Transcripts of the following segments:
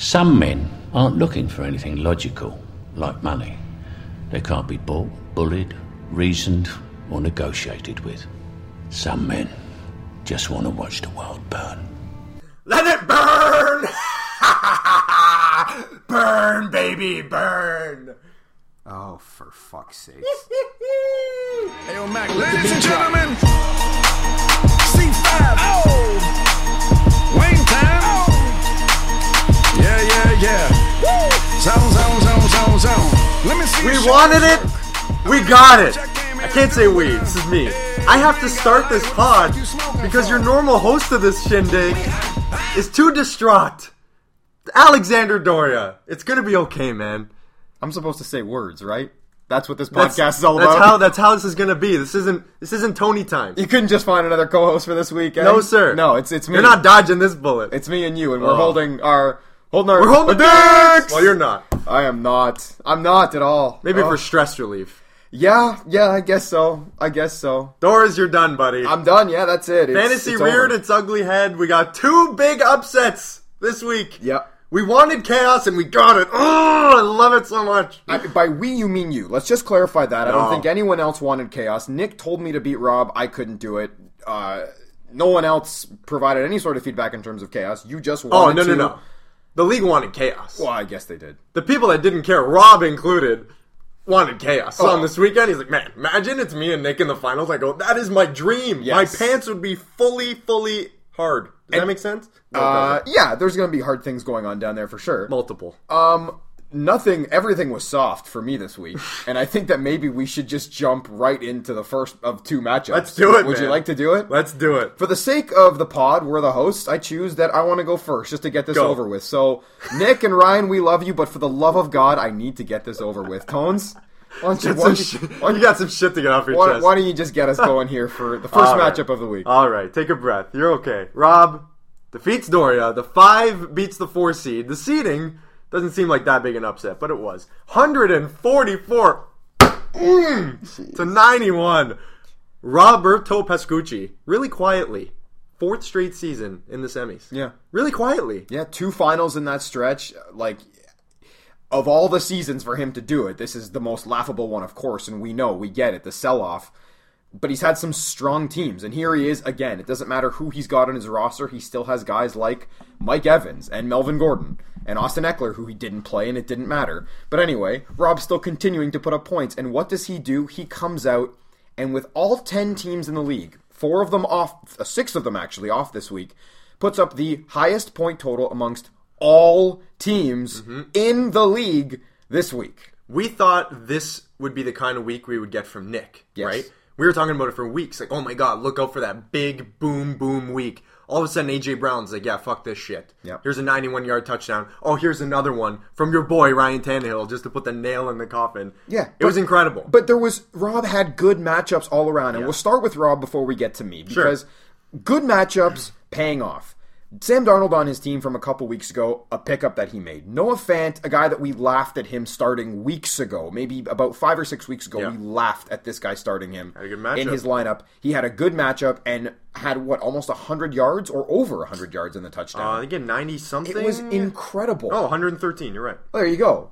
Some men aren't looking for anything logical, like money. They can't be bought, bullied, reasoned, or negotiated with. Some men just want to watch the world burn. Let it burn! burn, baby, burn! Oh, for fuck's sake. Hey, yo, Mac, Ladies and gentlemen, C5. Oh! Zone, zone, zone, zone, zone. Let me see We wanted it! We got it! I can't say we, this is me. I have to start this pod because your normal host of this shindig is too distraught. Alexander Doria. It's gonna be okay, man. I'm supposed to say words, right? That's what this That's- podcast is all that's about. How, that's how this is gonna be. This isn't this isn't Tony time. you couldn't just find another co-host for this weekend. No, sir. No, it's it's me. You're not dodging this bullet. It's me and you, and we're Oh. holding our holding our We're holding our dicks! Well, you're not. I am not. I'm not at all. Maybe Oh. for stress relief. yeah, yeah. I guess so. I guess so. Doris, you're done, buddy. I'm done. Yeah, that's it. It's, Fantasy it's reared over. its ugly head. We got two big upsets this week. Yep. We wanted chaos and we got it. Oh, I love it so much. I, by we, you mean you. Let's just clarify that. I don't think anyone else wanted chaos. Nick told me to beat Rob. I couldn't do it. Uh, no one else provided any sort of feedback in terms of chaos. You just wanted to. Oh wanted no no no! The league wanted chaos. Well, I guess they did. The people that didn't care, Rob included, wanted chaos. So Oh. on this weekend, he's like, "Man, imagine it's me and Nick in the finals." I go, "That is my dream. My pants would be fully, fully hard." Does that make sense? No, it Uh, doesn't. yeah, there's going to be hard things going on down there for sure. multiple. Um, nothing. Everything was soft for me this week, and I think that maybe we should just jump right into the first of two matchups. Let's do it. Would you like to do it? Let's do it. For the sake of the pod, we're the hosts. I choose that I want to go first just to get this Go. over with. So, Nick and Ryan, we love you, but for the love of God, I need to get this over with. Tones, why don't you, why don't you, why, you got some shit to get off your why- chest. why don't you just get us going here for the first right. matchup of the week? All right, take a breath. You're okay. Rob defeats Doria. The five beats the four seed. The seeding doesn't seem like that big an upset, but it was 144 mm, to 91. Roberto Pascucci, really quietly, fourth straight season in the semis. Yeah. really quietly. Yeah, two finals in that stretch. Like, of all the seasons for him to do it, this is the most laughable one, of course, and we know, we get it, the sell off. But he's had some strong teams, and here he is again. It doesn't matter who he's got on his roster, he still has guys like Mike Evans and Melvin Gordon and Austin Ekeler, who he didn't play, and it didn't matter. But anyway, Rob's still continuing to put up points, and what does he do? He comes out, and with all 10 teams in the league, four of them off, uh, six of them actually off this week, puts up the highest point total amongst all teams in the league this week. We thought this would be the kind of week we would get from Nick, Yes. right? We were talking about it for weeks. Like, oh my god, look out for that big boom boom week. All of a sudden, AJ Brown's like, yeah, fuck this shit. Yep. Here's a 91 yard touchdown. Oh, here's another one from your boy Ryan Tannehill, just to put the nail in the coffin. Yeah, it but- was incredible. But there was Rob had good matchups all around, and we'll start with Rob before we get to me because good matchups paying off. Sam Darnold on his team from a couple weeks ago, a pickup that he made. Noah Fant, a guy that we laughed at him starting weeks ago, maybe about five or six weeks ago, Yeah. we laughed at this guy starting him Had a good matchup. in his lineup. He had a good matchup and had what almost hundred yards or over hundred yards in the touchdown. uh, again, 90 something. it was incredible. Oh, 113. You're right. There you go.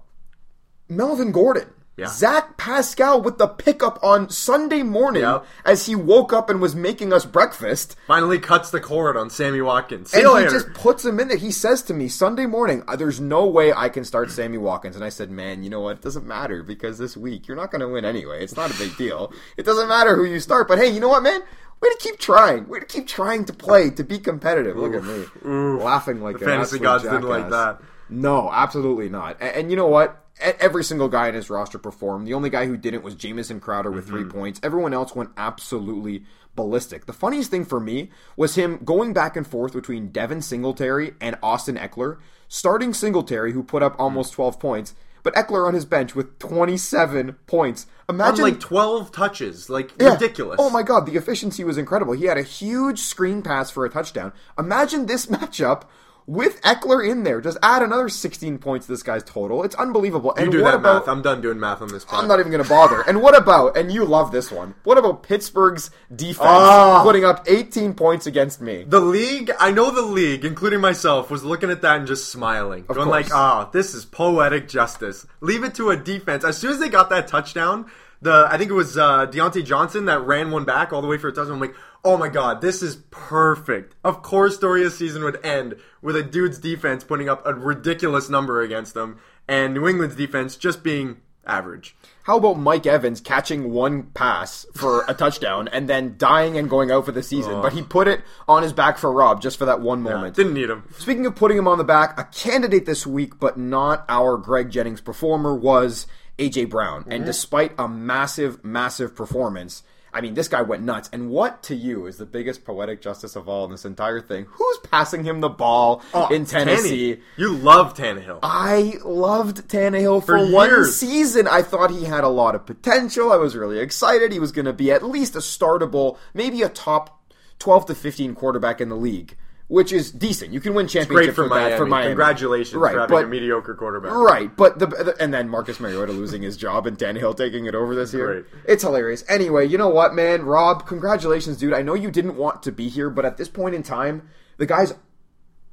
Melvin Gordon. Yeah. Zach Pascal with the pickup on Sunday morning Yeah. as he woke up and was making us breakfast. Finally cuts the cord on Sammy Watkins. See And he later. just puts him in there. He says to me Sunday morning, "Uh, "There's no way I can start Sammy Watkins." And I said, "Man, you know what? It doesn't matter because this week you're not going to win anyway. It's not a big deal. It doesn't matter who you start. But hey, you know what, man? Way to keep trying. Way to keep trying to play to be competitive. Look at me laughing like The an fantasy gods didn't like that. No, absolutely not. And, and you know what? Every single guy in his roster performed. The only guy who didn't was Jamison Crowder with three mm-hmm. points. Everyone else went absolutely ballistic. The funniest thing for me was him going back and forth between Devin Singletary and Austin Ekeler, starting Singletary, who put up mm. almost 12 points, but Ekeler on his bench with 27 points. on Imagine like 12 touches. Like, yeah. ridiculous. Oh my god, the efficiency was incredible. He had a huge screen pass for a touchdown. Imagine this matchup with Ekeler in there. Just add another 16 points to this guy's total. It's unbelievable. You And do what that about math. I'm done doing math on this. Pod. I'm not even going to bother. And what about, and you love this one, what about Pittsburgh's defense Ah. putting up 18 points against me? The league, I know the league, including myself, was looking at that and just smiling. going course. like, ah, this is poetic justice. Leave it to a defense. As soon as they got that touchdown, the I think it was uh, Diontae Johnson that ran one back all the way for a touchdown. I'm like, oh my god, this is perfect. Of course Doria's season would end with a dude's defense putting up a ridiculous number against them, and New England's defense just being average. How about Mike Evans catching one pass for a touchdown and then dying and going out for the season? But he oh. put it on his back for Rob just for that one moment. Didn't need him. Speaking of putting him on the back, a candidate this week, but not our Greg Jennings performer, was AJ Brown. And mm-hmm. despite a massive, massive performance, I mean, this guy went nuts. And what to you is the biggest poetic justice of all in this entire thing? Who's passing him the ball oh, in Tennessee? Tanny. You love Tannehill. I loved Tannehill for, For one season. I thought he had a lot of potential. I was really excited. He was going to be at least a startable, maybe a top 12 to 15 quarterback in the league, which is decent. You can win championships Great for with Miami. that for Miami. Congratulations right, for having but, a mediocre quarterback. Right, but the, the and then Marcus Mariota losing his job and Tannehill taking it over this year. Great. It's hilarious. Anyway, you know what, man? Rob, congratulations, dude. I know you didn't want to be here, but at this point in time, the guy's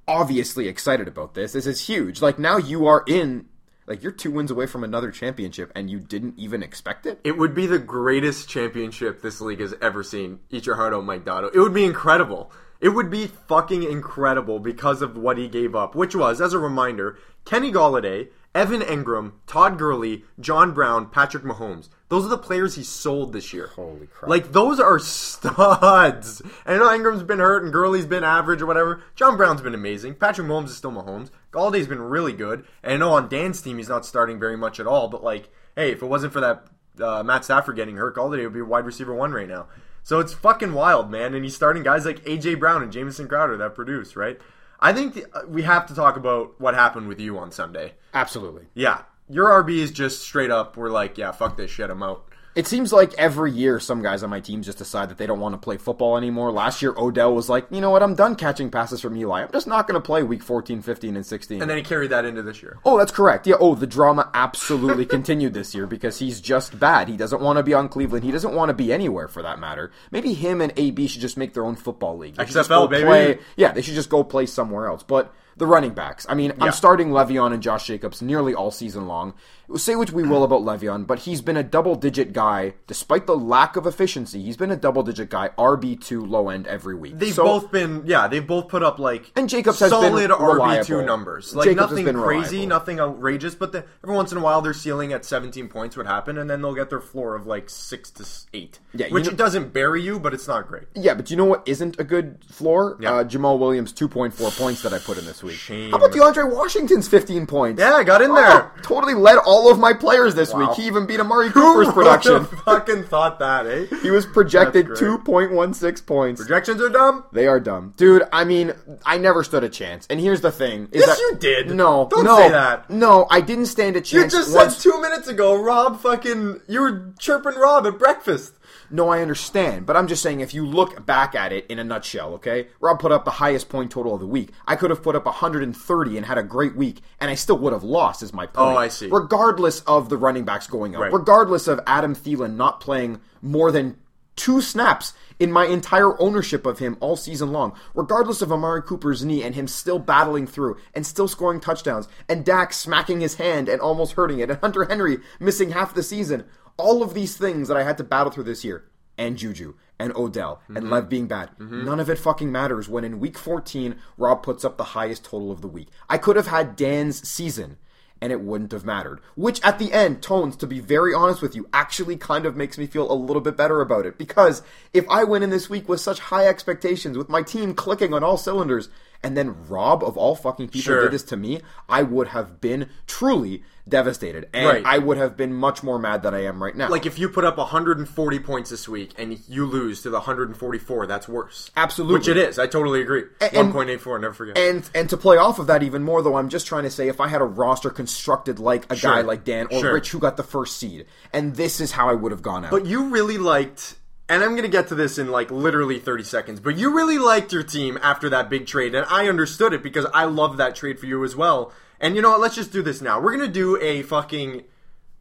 obviously excited about this. This is huge. Like now you are in like you're two wins away from another championship and you didn't even expect it. It would be the greatest championship this league has ever seen. Eat your heart out, Mike Dotto. It would be incredible. It would be fucking incredible because of what he gave up, which was, as a reminder, Kenny Golladay, Evan Engram, Todd Gurley, John Brown, Patrick Mahomes. Those are the players he sold this year. Holy crap. Like those are studs. And I know Engram's been hurt and Gurley's been average or whatever. John Brown's been amazing. Patrick Mahomes is still Mahomes. Golladay's been really good. And I know on Dan's team he's not starting very much at all. But like, hey, if it wasn't for that uh, Matt Stafford getting hurt, Golladay would be wide receiver one right now. So it's fucking wild, man. And he's starting guys like AJ Brown and Jamison Crowder that produce, right? I think the, uh, we have to talk about what happened with you on Sunday. Absolutely. Yeah, your RB is just straight up. We're like, yeah, fuck this shit. I'm out. It seems like every year some guys on my team just decide that they don't want to play football anymore. Last year Odell was like, "You know what? I'm done catching passes from Eli. I'm just not going to play week 14, 15 and 16." And then he carried that into this year. Oh, that's correct. Yeah. Oh, the drama absolutely continued this year because he's just bad. He doesn't want to be on Cleveland. He doesn't want to be anywhere for that matter. Maybe him and AB should just make their own football league. They XFL, baby. play- yeah, they should just go play somewhere else. But the running backs. I mean, Yeah. I'm starting Le'Veon and Josh Jacobs nearly all season long. Say what we will about Le'Veon, but he's been a double-digit guy despite the lack of efficiency. He's been a double-digit guy, RB two low end every week. They've So- both been, yeah, they've both put up like And Jacobs has been solid RB two numbers, like Jacobs nothing crazy, reliable. nothing outrageous. But the, every once in a while, their ceiling at 17 points would happen, and then they'll get their floor of like six to eight, Yeah, which know- it doesn't bury you, but it's not great. Yeah, but you know what isn't a good floor? Yeah. Uh, Jamaal Williams, 2.4 points that I put in this week. Shame. How about DeAndre Washington's 15 points? Yeah, I got in there. Oh, totally led all of my players this week. He even beat Amari Cooper's production. Fucking thought that, eh? He was projected 2.16 points. Projections are dumb. They are dumb. Dude, I mean, I never stood a chance. And here's the thing. Is Yes, that, you did. No. Don't no, say that. No, I didn't stand a chance. You just once- said two minutes ago, Rob. Fucking, you were chirping Rob at breakfast. No, I understand, but I'm just saying if you look back at it in a nutshell, okay? Rob put up the highest point total of the week. I could have put up 130 and had a great week, and I still would have lost, is my point. Oh, I see. Regardless of the running backs going out, Right. regardless of Adam Thielen not playing more than two snaps in my entire ownership of him all season long, regardless of Amari Cooper's knee and him still battling through and still scoring touchdowns, and Dak smacking his hand and almost hurting it, and Hunter Henry missing half the season. All of these things that I had to battle through this year, and Juju, and Odell, and mm-hmm. Lev being bad, mm-hmm. none of it fucking matters when in week 14, Rob puts up the highest total of the week. I could have had Dan's season and it wouldn't have mattered. Which at the end, Tones, to be very honest with you, actually kind of makes me feel a little bit better about it. Because if I went in this week with such high expectations, with my team clicking on all cylinders, and then Rob of all fucking people Sure. did this to me, I would have been truly devastated. And Right. I would have been much more mad than I am right now. Like if you put up 140 points this week and you lose to the 144, that's worse. Absolutely. Which it is. I totally agree. And- 1.84, never forget. And and to play off of that even more, though, I'm just trying to say if I had a roster constructed like a Sure. guy like Dan or Sure. Rich who got the first seed, and this is how I would have gone out. but you really liked and I'm going to get to this in like literally 30 seconds, but you really liked your team after that big trade, and I understood it because I love that trade for you as well. And you know what? Let's just do this now. We're going to do a fucking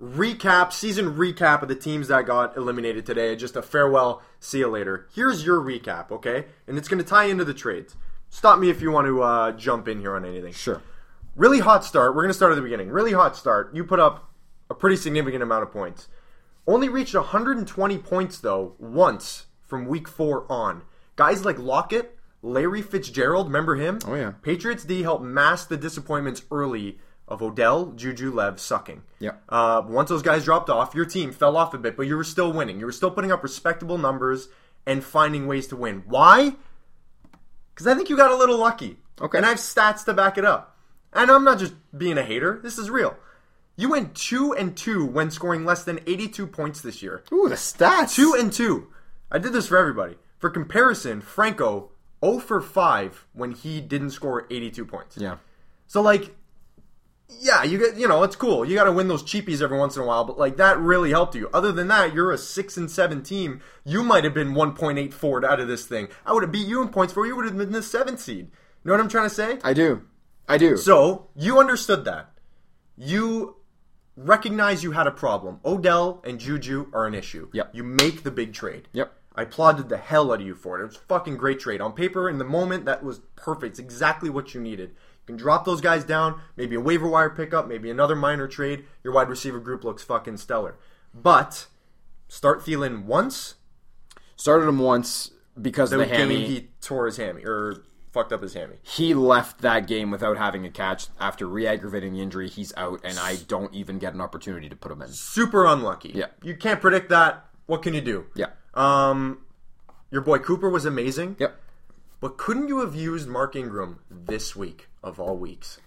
recap, season recap of the teams that got eliminated today. Just a farewell, see you later. Here's your recap, okay? And it's going to tie into the trades. Stop me if you want to uh, jump in here on anything. Sure. Really hot start. We're going to start at the beginning. Really hot start. You put up a pretty significant amount of points. Only reached 120 points, though, once from week four on. Guys like Lockett, Larry Fitzgerald, remember him? Oh, yeah. Patriots D helped mask the disappointments early of Odell, Juju, Lev sucking. Yeah. Uh, once those guys dropped off, your team fell off a bit, but you were still winning. You were still putting up respectable numbers and finding ways to win. Why? Because I think you got a little lucky. Okay. And I have stats to back it up. And I'm not just being a hater. This is real. You went two and two when scoring less than 82 points this year. Ooh, the stats. Two and two. I did this for everybody. For comparison, Franco 0 for 5 when he didn't score 82 points. Yeah. So like, yeah, you get you know it's cool. You got to win those cheapies every once in a while, but like that really helped you. Other than that, you're a six and seven team. You might have been 1.84 out of this thing. I would have beat you in points for you would have been the seventh seed. You know what I'm trying to say? I do. I do. So you understood that. You recognize you had a problem. Odell and Juju are an issue. Yep. You make the big trade. Yep. I applauded the hell out of you for it. It was a fucking great trade. On paper, in the moment, that was perfect. It's exactly what you needed. You can drop those guys down, maybe a waiver wire pickup, maybe another minor trade. Your wide receiver group looks fucking stellar. But start Thielen once. Started him once because The of the hammy. game he tore his hammy or fucked up his hammy. he left that game without having a catch after re-aggravating the injury. He's out, and I don't even get an opportunity to put him in. Super unlucky. Yeah. You can't predict that. What can you do? Yeah. Um, your boy Cooper was amazing. Yep. But couldn't you have used Mark Ingram this week of all weeks?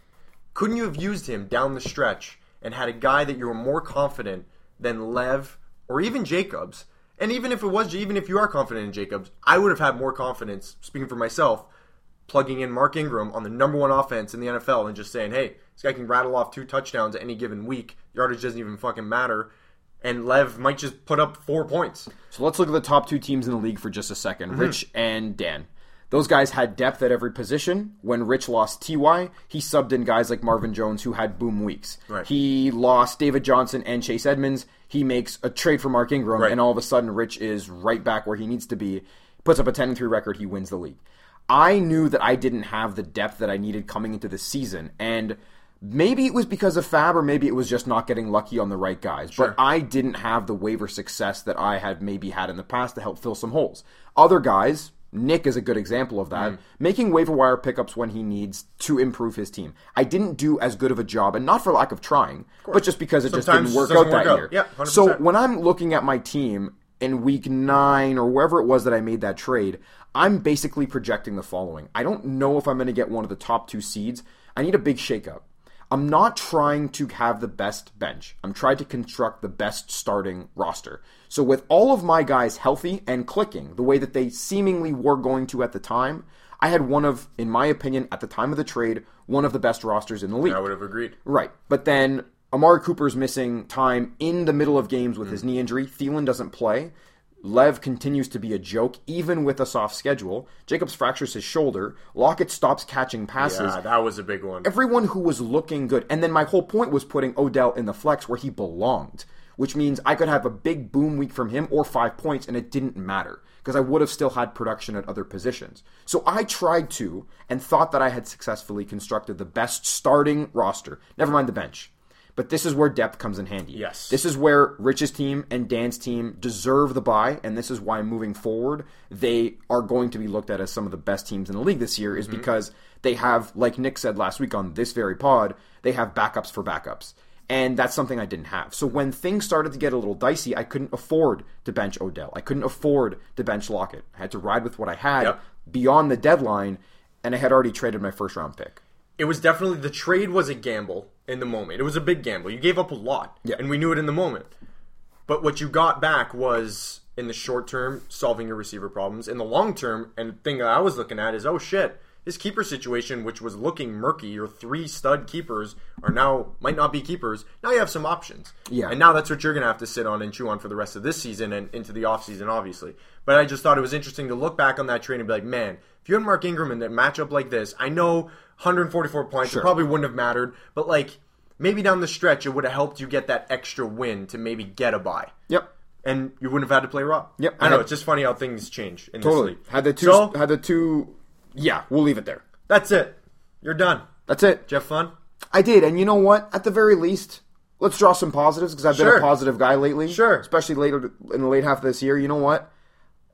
Couldn't you have used him down the stretch and had a guy that you were more confident than Lev or even Jacobs? And even if it was, even if you are confident in Jacobs, I would have had more confidence, speaking for myself, plugging in Mark Ingram on the number one offense in the NFL and just saying, hey, this guy can rattle off two touchdowns any given week. Yardage doesn't even fucking matter. And Lev might just put up four points. So let's look at the top two teams in the league for just a 2nd mm-hmm. Rich and Dan. Those guys had depth at every position. When Rich lost Ty, he subbed in guys like Marvin Jones who had boom weeks. Right. He lost David Johnson and Chase Edmonds. He makes a trade for Mark Ingram, Right. and all of a sudden Rich is right back where he needs to be. Puts up a 10 3 record. He wins the league. I knew that I didn't have the depth that I needed coming into the season, and maybe it was because of FAAB, or maybe it was just not getting lucky on the right guys. But I didn't have the waiver success that I had maybe had in the past to help fill some holes. Other guys, Nick is a good example of Mm. that, making waiver wire pickups when he needs to improve his team. I didn't do as good of a job, and not for lack of trying, but just because it just didn't work out that out. year. Yeah, 100%. so when I'm looking at my team in week nine or wherever it was that I made that trade, I'm basically projecting the following. I don't know if I'm going to get one of the top two seeds. I need a big shakeup. I'm not trying to have the best bench. I'm trying to construct the best starting roster. So with all of my guys healthy and clicking the way that they seemingly were going to at the time, I had one of, in my opinion, at the time of the trade, one of the best rosters in the league. I would have agreed. Right. But then Amari Cooper's missing time in the middle of games with his knee injury. Thielen doesn't play. Lev continues to be a joke, even with a soft schedule. Jacobs fractures his shoulder. Lockett stops catching passes. Yeah, that was a big one. Everyone who was looking good. And then my whole point was putting Odell in the flex where he belonged, which means I could have a big boom week from him or five points, and it didn't matter because I would have still had production at other positions. So I tried to and thought that I had successfully constructed the best starting roster. Never mind the bench. But this is where depth comes in handy. Yes. This is where Rich's team and Dan's team deserve the buy, and this is why moving forward, they are going to be looked at as some of the best teams in the league this year, is mm-hmm. because they have, like Nick said last week on this very pod, they have backups for backups. And that's something I didn't have. So when things started to get a little dicey, I couldn't afford to bench Odell. I couldn't afford to bench Lockett. I had to ride with what I had Yep. beyond the deadline, and I had already traded my first round pick. It was definitely the trade was a gamble in the moment. It was a big gamble. You gave up a lot, Yeah. and we knew it in the moment. But what you got back was in the short term solving your receiver problems. In the long term, and the thing that I was looking at is, oh shit, his keeper situation, which was looking murky, your three stud keepers are now might not be keepers. Now you have some options. Yeah. And now that's what you're going to have to sit on and chew on for the rest of this season and into the offseason, obviously. But I just thought it was interesting to look back on that trade and be like, man, if you had Mark Ingram in that matchup like this, I know 144 points, it probably wouldn't have mattered, but like maybe down the stretch, it would have helped you get that extra win to maybe get a buy. Yep. And you wouldn't have had to play Raw. Yep. I know, it's just funny how things change in Totally. this league. Had the two. So, had the two. Yeah, we'll leave it there. that's it. You're done. That's it. Did you have fun? I did, and you know what? At the very least, let's draw some positives because I've been a positive guy lately. Sure. especially later in the late half of this year. You know what?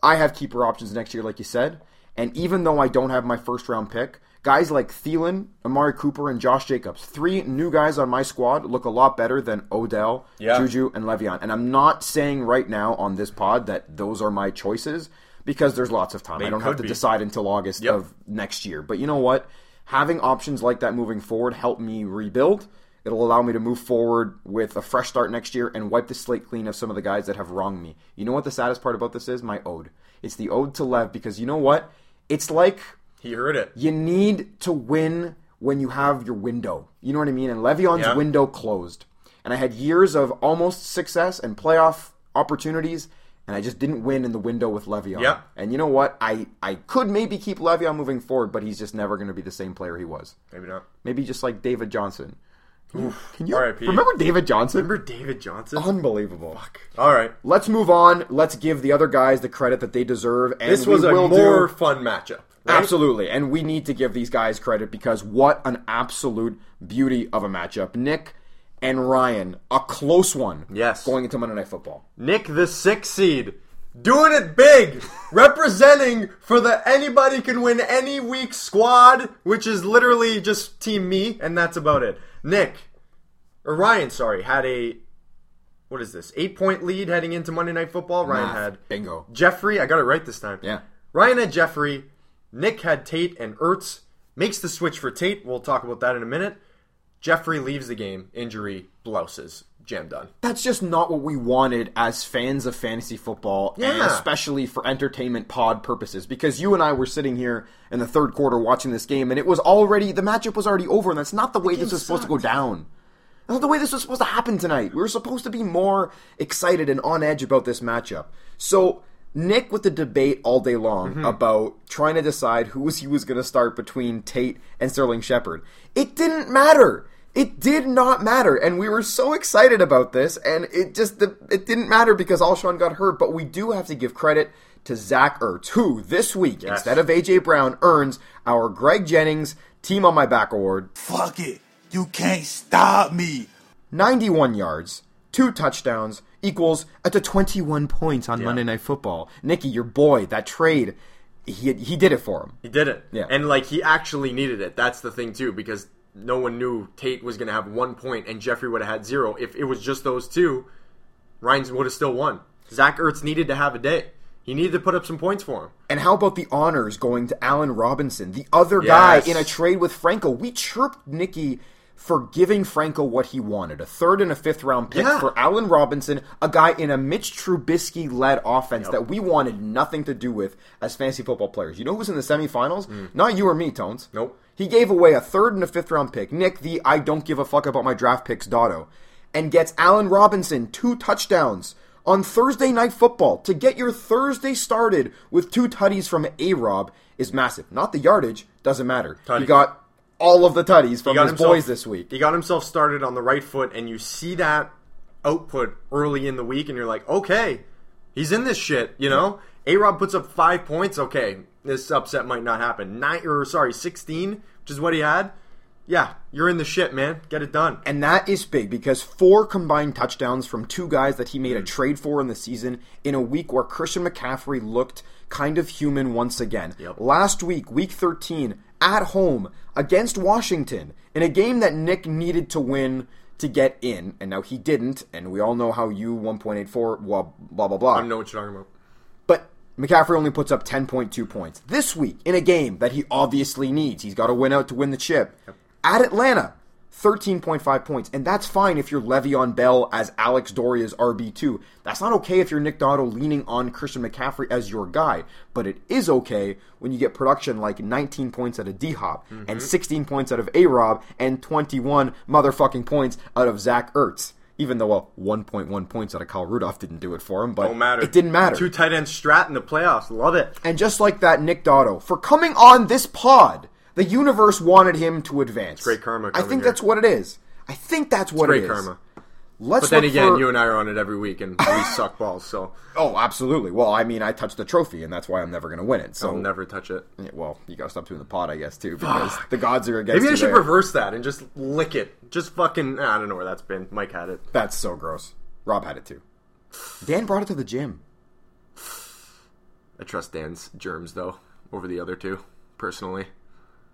I have keeper options next year, like you said, and even though I don't have my first round pick, guys like Thielen, Amari Cooper, and Josh Jacobs, three new guys on my squad, look a lot better than Odell, Yeah. Juju, and Le'Veon. And I'm not saying right now on this pod that those are my choices because there's lots of time. They I don't have to be. decide until August Yep. of next year. But you know what? Having options like that moving forward help me rebuild. It'll allow me to move forward with a fresh start next year and wipe the slate clean of some of the guys that have wronged me. You know what the saddest part about this is? My ode. It's the ode to Lev because you know what? It's like He heard it. you need to win when you have your window. You know what I mean? And Le'Veon's Yeah. window closed. And I had years of almost success and playoff opportunities, and I just didn't win in the window with Le'Veon. Yeah. And you know what? I, I could maybe keep Le'Veon moving forward, but he's just never going to be the same player he was. Maybe not. Maybe just like David Johnson. Can you R.I.P.. remember David Johnson? Remember David Johnson? Unbelievable. All right. Let's move on. Let's give the other guys the credit that they deserve. And This we was a will more do- fun matchup. right? Absolutely. And we need to give these guys credit because what an absolute beauty of a matchup. Nick and Ryan, a close one. Yes. Going into Monday Night Football. Nick, the six seed, doing it big, representing for the anybody can win any week squad, which is literally just team me, and that's about it. Nick, or Ryan, sorry, had a what is this eight point lead heading into Monday Night Football. Ryan Math. had Bingo. Jeffery. I got it right this time. Yeah. Ryan had Jeffery. Nick had Tate and Ertz. Makes the switch for Tate. We'll talk about that in a minute. Jeffery leaves the game. Injury, blouses. Jam done. That's just not what we wanted as fans of fantasy football, and especially for entertainment pod purposes. Because you and I were sitting here in the third quarter watching this game, and it was already the matchup was already over, and that's not the way this was supposed to go down. That's not the way this was supposed to happen tonight. We were supposed to be more excited and on edge about this matchup. So Nick with the debate all day long Mm-hmm. about trying to decide who was he was going to start between Tate and Sterling Shepard. It didn't matter. It did not matter, and we were so excited about this, and it just it didn't matter because Alshon got hurt. But we do have to give credit to Zach Ertz, who this week Yes. instead of AJ Brown earns our Greg Jennings Team on My Back award. Fuck it. You can't stop me. 91 yards, two touchdowns, equals at to 21 points on Monday Night Football. Nicky, your boy, that trade, he he did it for him. He did it. Yeah. And like he actually needed it. That's the thing too, because no one knew Tate was going to have one point and Jeffery would have had zero. If it was just those two, Ryan would have still won. Zach Ertz needed to have a day. He needed to put up some points for him. And how about the honors going to Allen Robinson, the other guy in a trade with Franco? We chirped Nicky for giving Franco what he wanted a third and a fifth round pick Yeah. for Allen Robinson, a guy in a Mitch Trubisky led offense that we wanted nothing to do with as fantasy football players. You know who's in the semifinals? Not you or me, Tones. Mm. Nope. He gave away a third and a fifth round pick. Nick, the I don't give a fuck about my draft picks, Dotto, and gets Allen Robinson two touchdowns on Thursday night football. To get your Thursday started with two tutties from A Rob is massive. Not the yardage, doesn't matter. He Tutties. got all of the tutties from his himself, boys this week. He got himself started on the right foot, and you see that output early in the week, and you're like, okay, he's in this shit. You know, A Rob puts up five points. Okay, this upset might not happen. Nine or sorry, sixteen, which is what he had. Yeah, you're in the shit, man. Get it done. And that is big because four combined touchdowns from two guys that he made a mm. trade for in the season in a week where Christian McCaffrey looked kind of human once again. Yep. Last week, week 13, at home against Washington in a game that Nick needed to win to get in. And now he didn't. And we all know how you 1.84, blah, blah, blah, blah. I know what you're talking about. But McCaffrey only puts up 10.2 points. This week, in a game that he obviously needs, he's got to win out to win the chip. At Atlanta, 13.5 points. And that's fine if you're Le'Veon Bell as Alex Doria's RB2. That's not okay if you're Nick Dotto leaning on Christian McCaffrey as your guy. But it is okay when you get production like 19 points out of D Hop and 16 points out of A Rob and 21 motherfucking points out of Zach Ertz. Even though uh, 1.1 points out of Kyle Rudolph didn't do it for him, but it didn't matter. Two tight end strat in the playoffs. Love it. And just like that, Nick Dotto, for coming on this pod, the universe wanted him to advance. great karma I think here. that's what it is. I think that's what Great it is. karma. Let's But then again, for- you and I are on it every week, and we suck balls, so Oh, absolutely. Well, I mean, I touched the trophy, and that's why I'm never going to win it. So, I'll never touch it. Yeah, well, you got to stop doing the pod, I guess, too, because the gods are against Maybe I should there. reverse that and just lick it. Just fucking. I don't know where that's been. Mike had it. That's so gross. Rob had it too. Dan brought it to the gym. I trust Dan's germs though over the other two, personally.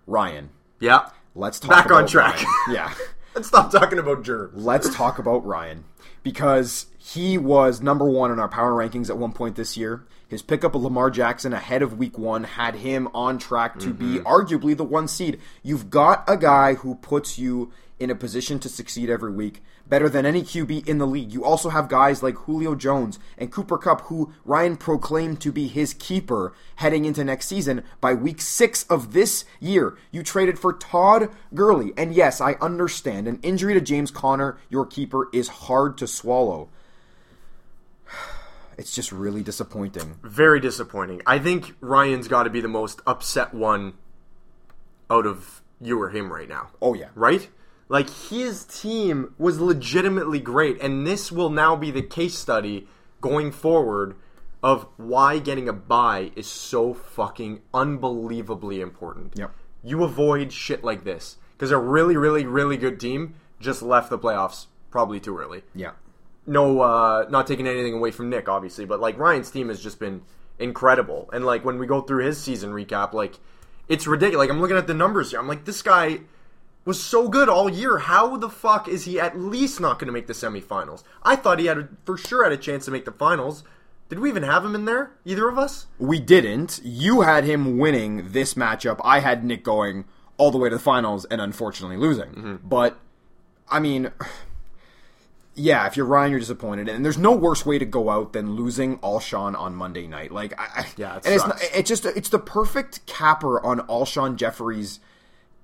Ryan, Yeah. let's talk Back on track. Ryan. Yeah. Let's stop talking about germs. let's talk about Ryan because he was number one in our power rankings at one point this year. His pickup of Lamar Jackson ahead of week one had him on track to be mm-hmm. arguably the one seed. You've got a guy who puts you in a position to succeed every week, better than any QB in the league. You also have guys like Julio Jones and Cooper Kupp, who Ryan proclaimed to be his keeper heading into next season. By week six of this year, you traded for Todd Gurley. And yes, I understand an injury to James Conner, your keeper, is hard to swallow. It's just really disappointing. Very disappointing. I think Ryan's got to be the most upset one out of you or him right now. Oh, yeah. Right? Like his team was legitimately great, and this will now be the case study going forward of why getting a buy is so fucking unbelievably important. Yep. You avoid shit like this because a really, really, really good team just left the playoffs probably too early Yeah. no uh not taking anything away from Nick obviously, but like Ryan's team has just been incredible. And like when we go through his season recap, like it's ridiculous. Like I'm looking at the numbers here. I'm like this guy was so good all year. How the fuck is he at least not going to make the semifinals? I thought he had a, for sure had a chance to make the finals. Did we even have him in there? Either of us? We didn't. You had him winning this matchup. I had Nick going all the way to the finals and unfortunately losing. Mm-hmm. But, I mean, yeah, if you're Ryan, you're disappointed. And there's no worse way to go out than losing Alshon on Monday night. Like, I, Yeah, it and it's, not, it's just it's the perfect capper on Alshon Jeffrey's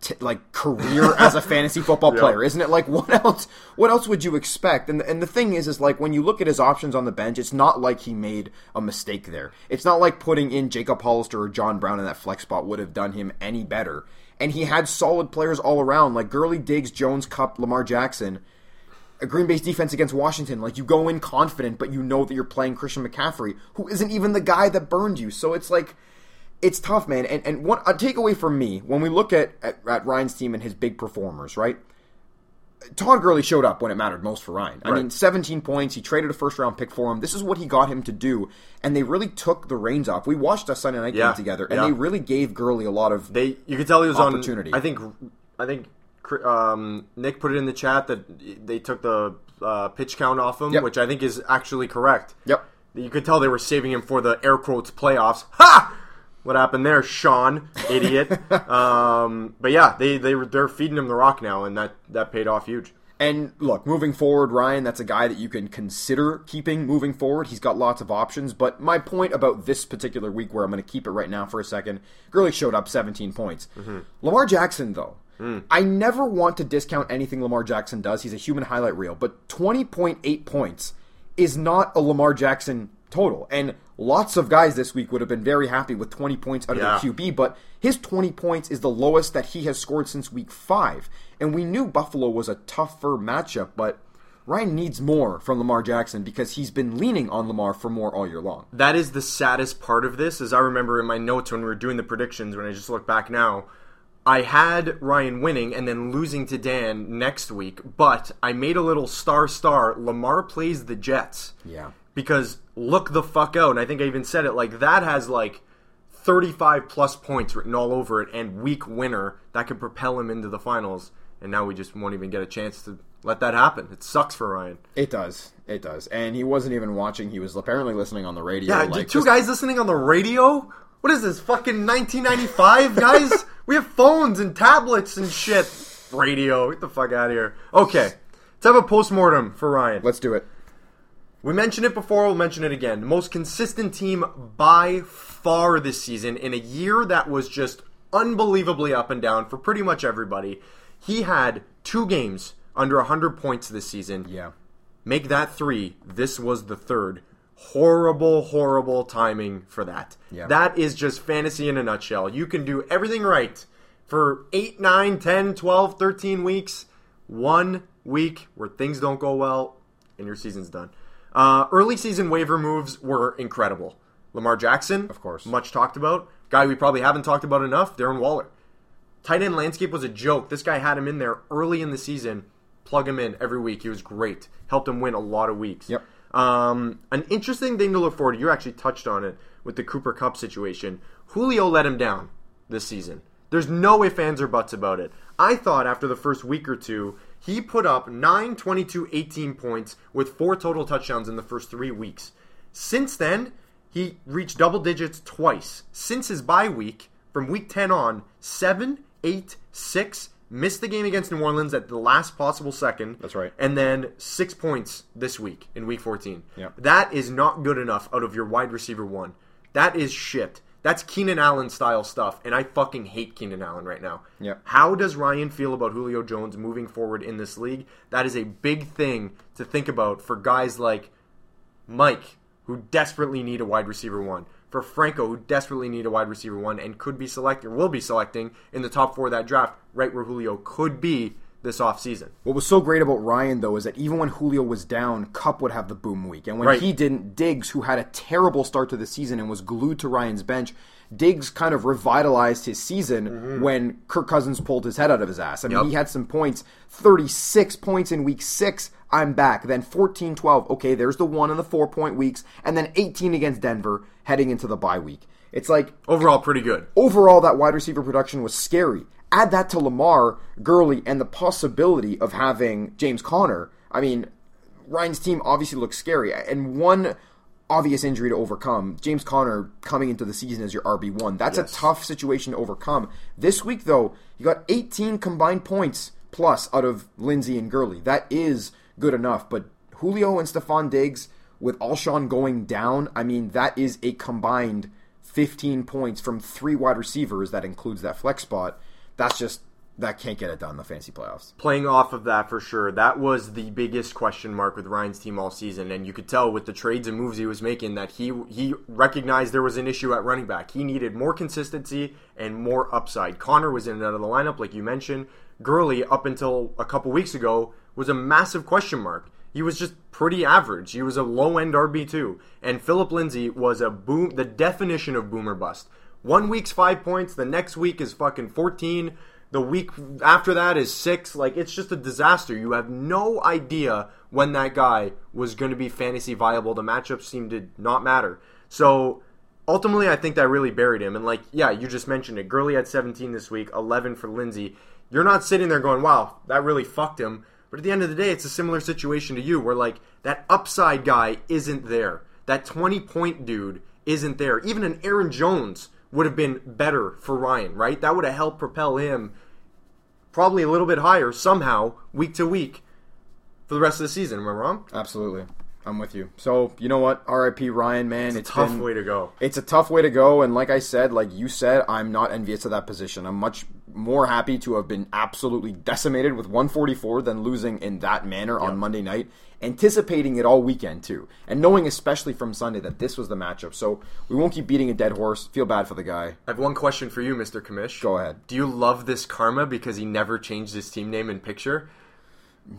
t- like career as a fantasy football player, isn't it? Like, what else? What else would you expect? And and the thing is, is like when you look at his options on the bench, it's not like he made a mistake there. It's not like putting in Jacob Hollister or John Brown in that flex spot would have done him any better. And he had solid players all around, like Gurley, Diggs, Jones, Kupp, Lamar Jackson a Green Bay's defense against Washington. Like you go in confident, but you know that you're playing Christian McCaffrey, who isn't even the guy that burned you. So it's like it's tough, man. And and one a takeaway from me when we look at, at at Ryan's team and his big performers, right? Todd Gurley showed up when it mattered most for Ryan. I Right. mean, 17 points. He traded a first round pick for him. This is what he got him to do, and they really took the reins off. We watched a Sunday night Yeah, game together, and yeah. they really gave Gurley a lot of They you could tell he was Opportunity. on. I think I think um, Nick put it in the chat that they took the uh, pitch count off him, Yep. which I think is actually correct. Yep. You could tell they were saving him for the air quotes playoffs. Ha! What happened there, Sean? Idiot. um, but yeah, they they they're feeding him the rock now, and that that paid off huge. And look, moving forward, Ryan, that's a guy that you can consider keeping moving forward. He's got lots of options. But my point about this particular week, where I'm going to keep it right now for a second, Gurley showed up 17 points. Lamar Jackson, though, I never want to discount anything Lamar Jackson does. He's a human highlight reel. But 20.8 points is not a Lamar Jackson total. And lots of guys this week would have been very happy with 20 points out of Yeah. their QB, but his 20 points is the lowest that he has scored since week five. And we knew Buffalo was a tougher matchup, but Ryan needs more from Lamar Jackson because he's been leaning on Lamar for more all year long. that is the saddest part of this. As I remember in my notes when we were doing the predictions, when I just look back now, I had Ryan winning and then losing to Dan next week. But I made a little star star. Lamar plays the Jets. Yeah. Because look the fuck out, and I think I even said it like that has like. 35 plus points written all over it and week winner that could propel him into the finals and now we just won't even get a chance to let that happen it sucks for ryan It does. It does. And he wasn't even watching. He was apparently listening on the radio. Yeah, like, two just- guys listening on the radio. What is this? Fucking 1995, guys. we have phones and tablets and shit. radio. Get the fuck out of here. Okay, let's have a postmortem for Ryan. Let's do it. We mentioned it before, we'll mention it again. The most consistent team by far this season in a year that was just unbelievably up and down for pretty much everybody. He had two games under 100 points this season. Yeah. Make that three. This was the third. Horrible, horrible timing for that. Yeah. That is just fantasy in a nutshell. You can do everything right for 8, 9, 10, 12, 13 weeks. One week where things don't go well and your season's done. Uh, early season waiver moves were incredible. Lamar Jackson, Of course. much talked about. Guy we probably haven't talked about enough, Darren Waller. Tight end landscape was a joke. This guy had him in there early in the season. Plug him in every week. He was great. Helped him win a lot of weeks. Yep. Um, an interesting thing to look forward to. You actually touched on it with the Cooper Kupp situation. Julio let him down this season. There's no ifs, ands, or buts about it. I thought after the first week or two, he put up 9, 22, 18 points with four total touchdowns in the first three weeks. Since then, he reached double digits twice. Since his bye week, from week 10 on, 7, 8, 6, missed the game against New Orleans at the last possible second. That's right. And then six points this week in week 14. Yep. That is not good enough out of your wide receiver one. That is shit. That's Keenan Allen style stuff, and I fucking hate Keenan Allen right now. Yep. How does Ryan feel about Julio Jones moving forward in this league? That is a big thing to think about for guys like Mike, who desperately need a wide receiver one. For Franco, who desperately need a wide receiver one and could be selecting, will be selecting in the top four of that draft, right where Julio could be this offseason. What was so great about Ryan though is that even when Julio was down, Kupp would have the boom week, and when Right. he didn't, Diggs, who had a terrible start to the season and was glued to Ryan's bench, Diggs kind of revitalized his season mm-hmm. when Kirk Cousins pulled his head out of his ass. I mean, Yep. he had some points, 36 points in week six. I'm back. Then 14 12. Okay, there's the one in the four point weeks. And then 18 against Denver heading into the bye week. It's like Overall, pretty good. overall that wide receiver production was scary. Add that to Lamar, Gurley, and the possibility of having James Conner. I mean, Ryan's team obviously looks scary. And one obvious injury to overcome, James Conner coming into the season as your RB1. That's Yes. a tough situation to overcome. This week, though, you got 18 combined points plus out of Lindsay and Gurley. That is good enough. But Julio and Stefon Diggs, with Alshon going down, I mean, that is a combined 15 points from three wide receivers. That includes that flex spot. That's just, that can't get it done in the fantasy playoffs. playing off of that for sure. That was the biggest question mark with Ryan's team all season, and you could tell with the trades and moves he was making that he he recognized there was an issue at running back. He needed more consistency and more upside. Conner was in and out of the lineup, like you mentioned. Gurley, up until a couple weeks ago, was a massive question mark. He was just pretty average. He was a low end RB two, and Phillip Lindsay was a boom, the definition of boomer bust. One week's five points, the next week is fucking fourteen. The week after that is six. Like it's just a disaster. You have no idea when that guy was going to be fantasy viable. The matchups seem to not matter. So ultimately, I think that really buried him. And like, yeah, you just mentioned it. Gurley had 17 this week, 11 for Lindsay. You're not sitting there going, "Wow, that really fucked him." But at the end of the day, it's a similar situation to you, where like that upside guy isn't there. That 20 point dude isn't there. Even an Aaron Jones would have been better for Ryan, right? That would have helped propel him probably a little bit higher somehow week to week for the rest of the season. Am I wrong? Absolutely. I'm with you. So, you know what? RIP Ryan, man. It's, a Tough been- way to go. It's a tough way to go, and like I said, like you said, I'm not envious of that position. I'm much more happy to have been absolutely decimated with 144 than losing in that manner on Monday night, anticipating it all weekend too, and knowing especially from Sunday that this was the matchup. So we won't keep beating a dead horse. Feel bad for the guy. I have one question for you, Mr. Kamish. Go ahead. Do you love this karma because he never changed his team name and picture?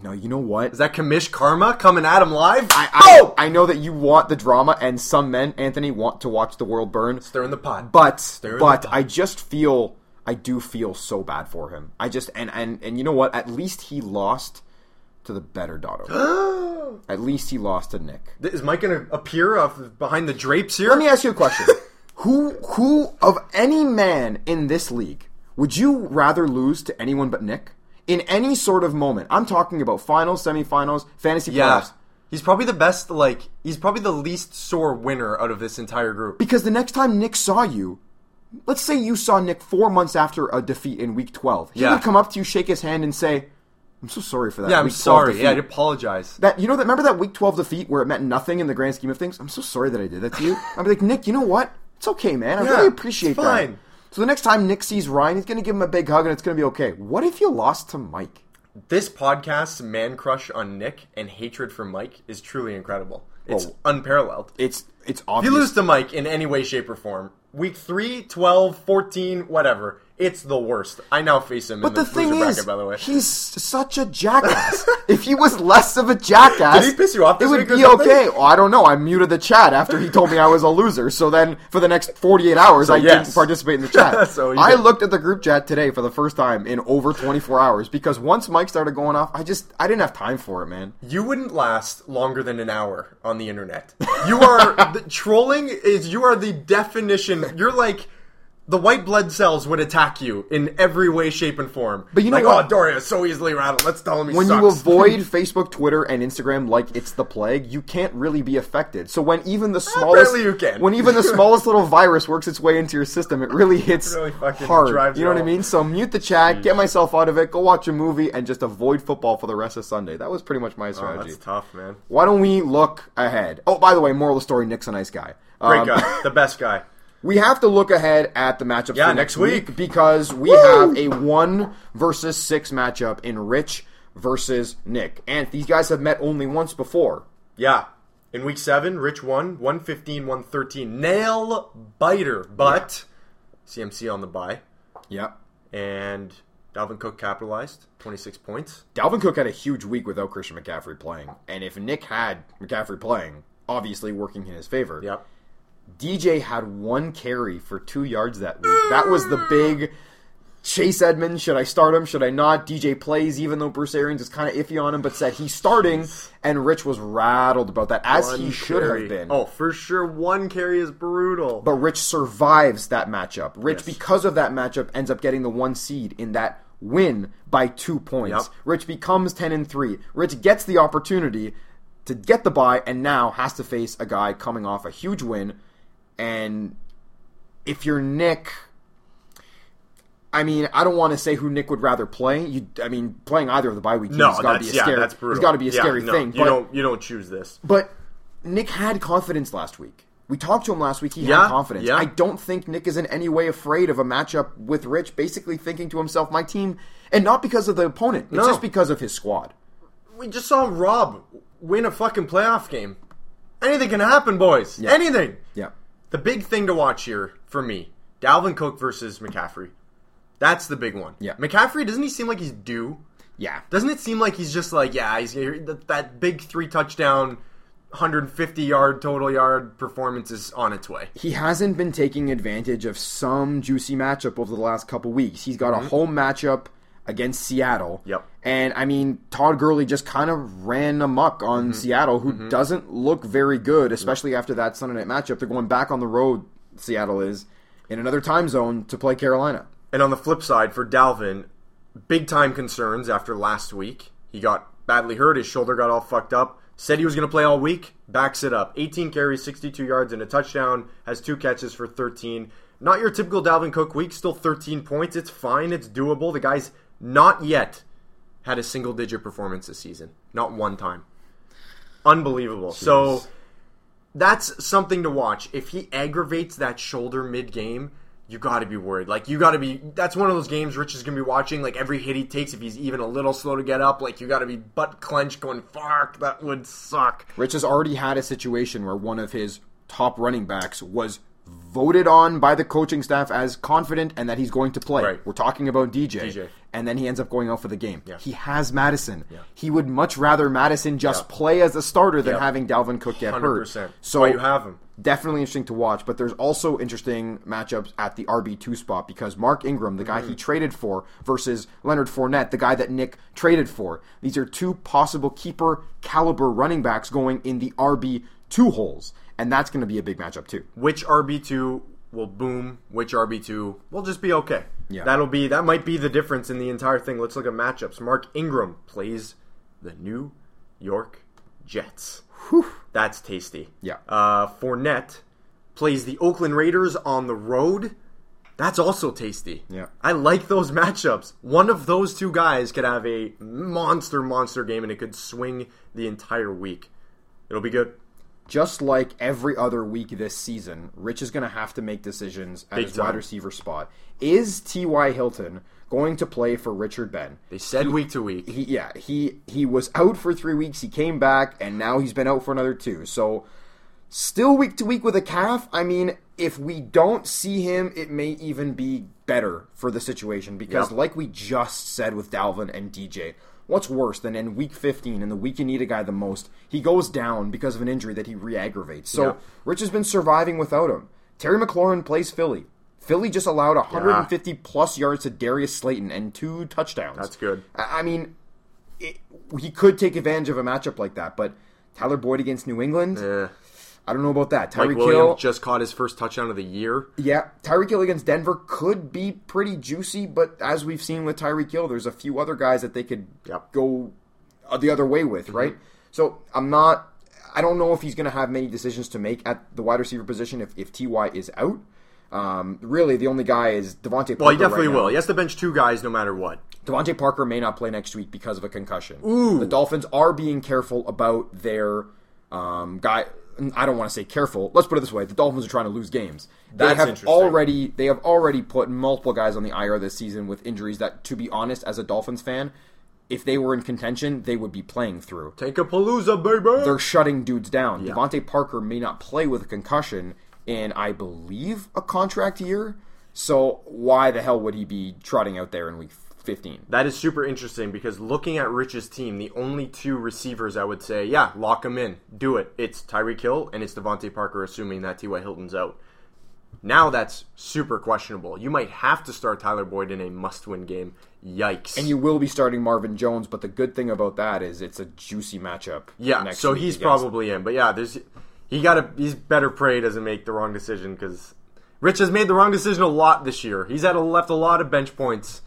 No, you know what? Is that Kamish karma coming at him live? I, I, oh! I know that you want the drama, and some men, Anthony, want to watch the world burn. Stir in the pot. But but. I just feel I do feel so bad for him. I just and and and you know what? At least he lost to the better Dotto. At least he lost to Nick. Is Mike going to appear off behind the drapes here? Let me ask you a question. who who of any man in this league would you rather lose to anyone but Nick? In any sort of moment. I'm talking about finals, semifinals, fantasy yeah. playoffs. He's probably the best, like, he's probably the least sore winner out of this entire group. Because the next time Nick saw you, let's say you saw Nick four months after a defeat in week 12. He Yeah. would come up to you, shake his hand, and say, I'm so sorry for that. Yeah, I'm sorry. defeat." Yeah, I'd apologize. That you know that remember that week twelve defeat where it meant nothing in the grand scheme of things. I'm so sorry that I did that to you. I'm like, Nick, you know what? It's okay, man. I Yeah, really appreciate it's that. So the next time Nick sees Ryan, he's gonna give him a big hug and it's gonna be okay. What if you lost to Mike? This podcast's man crush on Nick and hatred for Mike is truly incredible. It's Oh. unparalleled. It's it's If you lose to Mike in any way, shape, or form, week 3, 12, 14, whatever, it's the worst. I now face him but in the the, thing is, bracket, by the way. he's such a jackass. if he was less of a jackass, Did he piss you off It would be okay. Well, I don't know. I muted the chat after he told me I was a loser. So then, for the next 48 hours, So I yes. didn't participate in the chat. So I did. looked at the group chat today for the first time in over 24 hours because once Mike started going off, I just I didn't have time for it, man. You wouldn't last longer than an hour on the internet. You are the, trolling is you are the definition. You're like the white blood cells would attack you in every way, shape, and form. But you know like, what? Oh, Doria is so easily rattled. Let's tell him he when sucks. you avoid Facebook, Twitter, and Instagram like it's the plague, you can't really be affected. So when even the smallest, Apparently you can. when even the smallest little virus works its way into your system, it really hits Really hard. You know what I mean? So mute the chat, get myself out of it, go watch a movie, and just avoid football for the rest of Sunday. That was pretty much my strategy. oh, that's tough, man. Why don't we look ahead? Oh, by the way, moral of the story: Nick's a nice guy. Great Um, guy, the best guy. We have to look ahead at the matchups Yeah, for next next week, week. because we have a one versus six matchup in Rich versus Nick, and these guys have met only once before. Yeah. In week seven, Rich won 115, 113. Nail biter, but CMC on the bye. Yeah. And Dalvin Cook capitalized, 26 points. Dalvin Cook had a huge week without Christian McCaffrey playing, and if Nick had McCaffrey playing, obviously working in his favor. Yep. DJ had one carry for two yards that week. That was the big Chase Edmonds. Should I start him? Should I not? DJ plays, even though Bruce Arians is kind of iffy on him, but said he's starting, and Rich was rattled about that, as he should carry. have been. Oh, for sure, one carry is brutal. But Rich survives that matchup. Rich, Yes. because of that matchup, ends up getting the one seed in that win by two points. Yep. Rich becomes ten and three. Rich gets the opportunity to get the bye, and now has to face a guy coming off a huge win. And if you're Nick, I mean, I don't want to say who Nick would rather play. You, I mean, playing either of the bye week teams no, has got to be a yeah, scary. that's brutal. It's got to be a Yeah, scary no, thing. You but, don't, you don't choose this. but Nick had confidence last week. We talked to him last week. He Yeah, had confidence. yeah. I don't think Nick is in any way afraid of a matchup with Rich, basically thinking to himself, my team, and not because of the opponent. It's No. just because of his squad. We just saw Rob win a fucking playoff game. Anything can happen, boys. Anything. Yeah. The big thing to watch here for me, Dalvin Cook versus McCaffrey. That's the big one. Yeah. McCaffrey, doesn't he seem like he's due? Yeah. Doesn't it seem like he's just like, yeah, he's that, that big three touchdown, 150 yard total yard performance is on its way. He hasn't been taking advantage of some juicy matchup over the last couple weeks. He's got a mm-hmm. home matchup against Seattle. Mm-hmm. Yep. And I mean, Todd Gurley just kind of ran amok Mm-hmm. on Seattle, who doesn't look very good, especially after that Sunday night matchup. They're going back on the road, Seattle is, in another time zone to play Carolina. And on the flip side, for Dalvin, big time concerns after last week. He got badly hurt. His shoulder got all fucked up. Said he was going to play all week. Backs it up. 18 carries, 62 yards, and a touchdown. Has two catches for 13. Not your typical Dalvin Cook week. Still 13 points. It's fine. It's doable. The guy's not yet had a single digit performance this season. Not one time. Unbelievable. So that's something to watch. If he aggravates that shoulder mid game, you got to be worried. Like you got to be. That's one of those games Rich is gonna be watching. Like every hit he takes, if he's even a little slow to get up, like you got to be butt clenched, going "fuck." That would suck. Rich has already had a situation where one of his top running backs was voted on by the coaching staff as confident and that he's going to play. Right. We're talking about DJ. DJ. And then he ends up going out for the game. Yeah. He has Mattison. He would much rather Mattison just play as a starter than Yeah. having Dalvin Cook get hurt. 100%. So Why you have him. definitely interesting to watch. But there's also interesting matchups at the RB two spot because Mark Ingram, the guy he mm-hmm. traded for, versus Leonard Fournette, the guy that Nick traded for. These are two possible keeper caliber running backs going in the RB two holes, and that's going to be a big matchup too. Which RB two will boom? Which RB two will just be okay? Yeah. That'll be that might be the difference in the entire thing. Let's look at matchups. Mark Ingram plays the New York Jets. Whew. That's tasty. Yeah. Uh, Fournette plays the Oakland Raiders on the road. That's also tasty. Yeah. I like those matchups. One of those two guys could have a monster, monster game and it could swing the entire week. It'll be good. Just like every other week this season, Rich is going to have to make decisions at Big his time. wide receiver spot. Is T.Y. Hilton going to play for Richard Ben? They said week to week. He, yeah, he he was out for three weeks. He came back, and now he's been out for another two. So, still week to week with a calf. I mean, if we don't see him, it may even be better for the situation because, Yep. like we just said with Dalvin and DJ, what's worse than in week 15 in the week you need a guy the most, he goes down because of an injury that he re-aggravates. So, Yep. Rich has been surviving without him. Terry McLaurin plays Philly. Philly just allowed 150 plus yards to Darius Slayton and two touchdowns. That's good. I I mean, it, he could take advantage of a matchup like that, but Tyler Boyd against New England. I don't know about that. Tyreek Hill, just caught his first touchdown of the year. yeah, Tyreek Hill against Denver could be pretty juicy, but as we've seen with Tyreek Hill, there's a few other guys that they could Yep. Mm-hmm. go the other way with, right? So I'm not. I don't know if he's going to have many decisions to make at the wide receiver position if, if Ty is out. Um, really, the only guy is DeVante. Parker Well, he definitely right will. He has to bench two guys no matter what. DeVante Parker may not play next week because of a concussion. Ooh. The Dolphins are being careful about their um, guy. I don't want to say careful. Let's put it this way: the Dolphins are trying to lose games. They have already they have already put multiple guys on the IR this season with injuries that, to be honest, as a Dolphins fan, if they were in contention, they would be playing through. Take a palooza, baby. They're shutting dudes down. Yeah. DeVante Parker may not play with a concussion in, I believe, a contract year. So why the hell would he be trotting out there in week 15? That is super interesting because looking at Rich's team, the only two receivers I would say, yeah, lock them in, do it. It's Tyreek Hill and it's DeVante Parker, assuming that T.Y. Hilton's out. Now that's super questionable. You might have to start Tyler Boyd in a must-win game. Yikes! And you will be starting Marvin Jones, but the good thing about that is it's a juicy matchup. yeah, next so he's probably in. But yeah, there's he got to he's better pray doesn't make the wrong decision because Rich has made the wrong decision a lot this year. He's had a, left a lot of bench points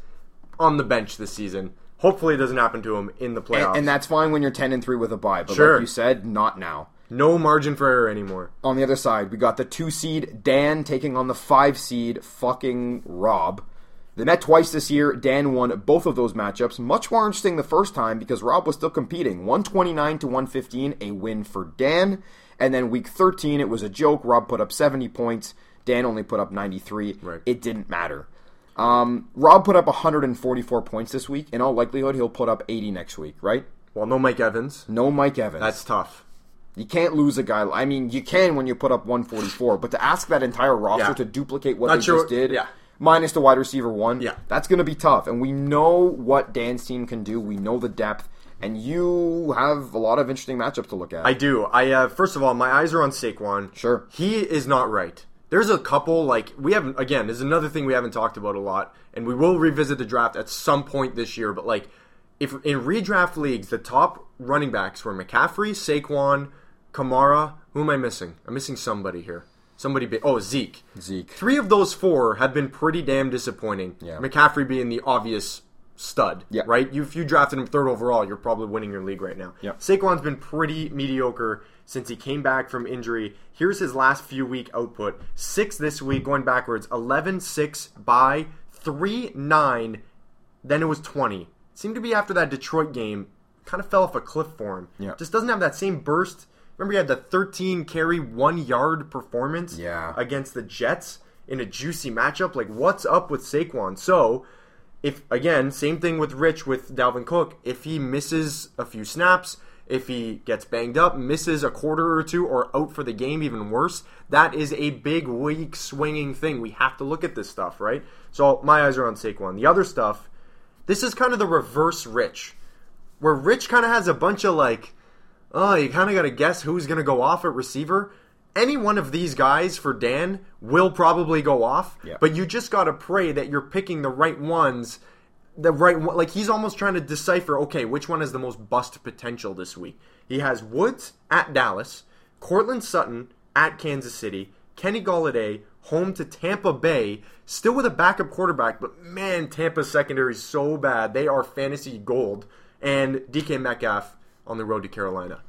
on the bench this season. Hopefully, it doesn't happen to him in the playoffs. and, and that's fine when you're ten and three with a bye. But Sure. like you said, not now. no margin for error anymore. On the other side, we got the two seed Dan taking on the five seed fucking Rob. They met twice this year. Dan won both of those matchups. Much more interesting the first time because Rob was still competing. 129 to 115, a win for Dan. And then week 13, it was a joke. Rob put up 70 points. Dan only put up 93. Right. It didn't matter. Um, Rob put up 144 points this week. In all likelihood, he'll put up 80 next week, right? Well, no Mike Evans. No Mike Evans. That's tough. You can't lose a guy. I mean, you can when you put up 144, but to ask that entire roster Yeah. to duplicate what Not they sure- just did, yeah. minus the wide receiver one, Yeah. that's going to be tough. And we know what Dan's team can do. We know the depth, and you have a lot of interesting matchups to look at. I do. I uh, first of all, my eyes are on Saquon. Sure. he is not right. There's a couple like we haven't. Again, there's another thing we haven't talked about a lot, and we will revisit the draft at some point this year. But like, if in redraft leagues, the top running backs were McCaffrey, Saquon, Kamara. Who am I missing? I'm missing somebody here. Somebody big. Oh, Zeke. Zeke. Three of those four have been pretty damn disappointing. Yeah. McCaffrey being the obvious stud. Yeah. Right. You, if you drafted him third overall, you're probably winning your league right now. Yeah. Saquon's been pretty mediocre since he came back from injury. Here's his last few week output. 6 this week going backwards, 11 6 by 3 9 then it was 20. Seemed to be after that Detroit game kind of fell off a cliff for him. Yeah. Just doesn't have that same burst. Remember he had the 13 carry 1 yard performance Yeah. against the Jets in a juicy matchup. Like what's up with Saquon? So, if again, same thing with Rich with Dalvin Cook. If he misses a few snaps, if he gets banged up, misses a quarter or two, or out for the game, even worse, that is a big week swinging thing. We have to look at this stuff, right? So my eyes are on Saquon. The other stuff, this is kind of the reverse Rich, where Rich kind of has a bunch of like, oh, you kind of got to guess who's going to go off at receiver. Any one of these guys for Dan will probably go off, Yeah. but you just got to pray that you're picking the right ones. The right one, like he's almost trying to decipher. Okay, which one has the most bust potential this week? He has Woods at Dallas, Courtland Sutton at Kansas City, Kenny Golladay home to Tampa Bay, still with a backup quarterback, but man, Tampa's secondary is so bad. They are fantasy gold. And DK Metcalf on the road to Carolina.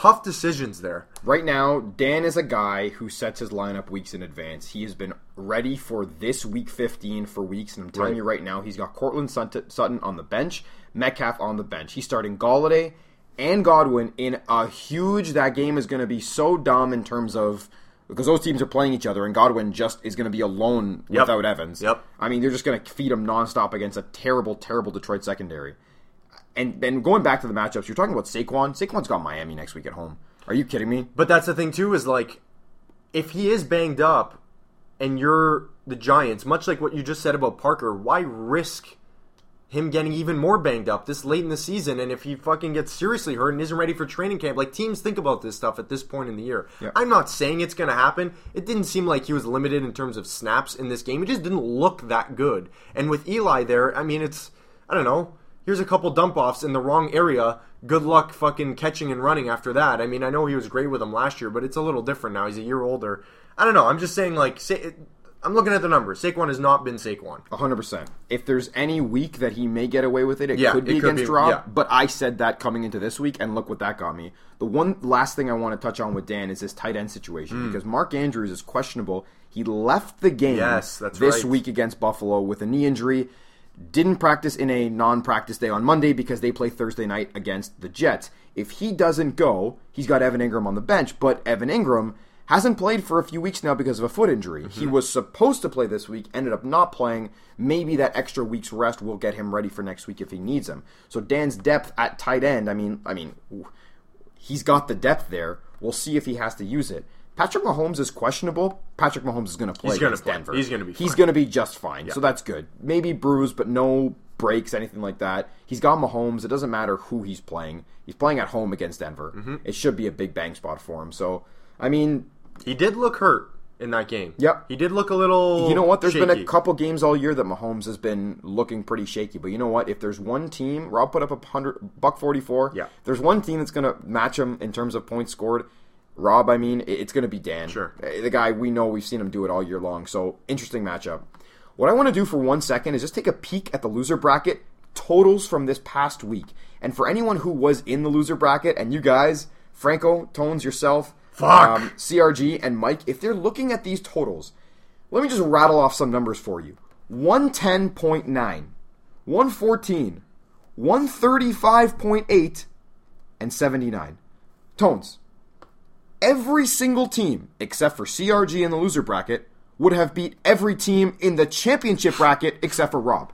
Tough decisions there. Right now, Dan is a guy who sets his lineup weeks in advance. He has been ready for this week 15 for weeks, and I'm telling Right. you right now, he's got Courtland Sutton on the bench, Metcalf on the bench. He's starting Golladay and Godwin in a huge. That game is going to be so dumb in terms of because those teams are playing each other, and Godwin just is going to be alone Yep. without Evans. Yep. I mean, they're just going to feed him nonstop against a terrible, terrible Detroit secondary. And then going back to the matchups, you're talking about Saquon. Saquon's got Miami next week at home. Are you kidding me? But that's the thing too is like if he is banged up and you're the Giants, much like what you just said about Parker, why risk him getting even more banged up this late in the season and if he fucking gets seriously hurt and isn't ready for training camp like teams think about this stuff at this point in the year Yeah. i'm not saying it's going to happen it didn't seem like he was limited in terms of snaps in this game it just didn't look that good and with eli there i mean it's i don't know here's a couple dump offs in the wrong area good luck fucking catching and running after that i mean i know he was great with them last year but it's a little different now he's a year older i don't know i'm just saying like say, i'm looking at the numbers saquon has not been saquon hundred percent. If there's any week that he may get away with it, it Yeah, could be it could against be- Rob. yeah. But I said that coming into this week, and look what that got me. The one last thing I want to touch on with Dan is this tight end situation Hmm. because Mark Andrews is questionable. He left the game Yes, this right. week against Buffalo with a knee injury. Didn't practice in a non-practice day on Monday because they play Thursday night against the Jets. If he doesn't go, he's got Evan Engram on the bench, but Evan Engram hasn't played for a few weeks now because of a foot injury. He mm-hmm. was supposed to play this week, ended up not playing. Maybe that extra week's rest will get him ready for next week if he needs him. So Dan's depth at tight end, I mean, I mean, he's got the depth there. We'll see if he has to use it. Patrick Mahomes is questionable. Patrick Mahomes is going to play He's gonna against play. Denver. He's gonna be He's going to be just fine. So that's good. Maybe bruised, but no breaks, anything like that. He's got Mahomes. It doesn't matter who he's playing. He's playing at home against Denver. Mm-hmm. It should be a big bang spot for him. So, I mean, He did look hurt in that game. Yep. He did look a little. you know what? There's been a couple games all year that Mahomes has been looking pretty shaky. But you know what? If there's one team, Rob put up a hundred buck forty four. Yeah. There's one team that's going to match him in terms of points scored. Rob, I mean, it's going to be Dan. Sure. Uh, The guy we know, we've seen him do it all year long. So interesting matchup. What I want to do for one second is just take a peek at the loser bracket totals from this past week. And for anyone who was in the loser bracket, and you guys, Franco, Tones, yourself, Fuck. CRG, and Mike, if they're looking at these totals, let me just rattle off some numbers for you 110.9, 114, 135.8, and 79. Tones, every single team, except for CRG in the loser bracket, would have beat every team in the championship bracket except for Rob.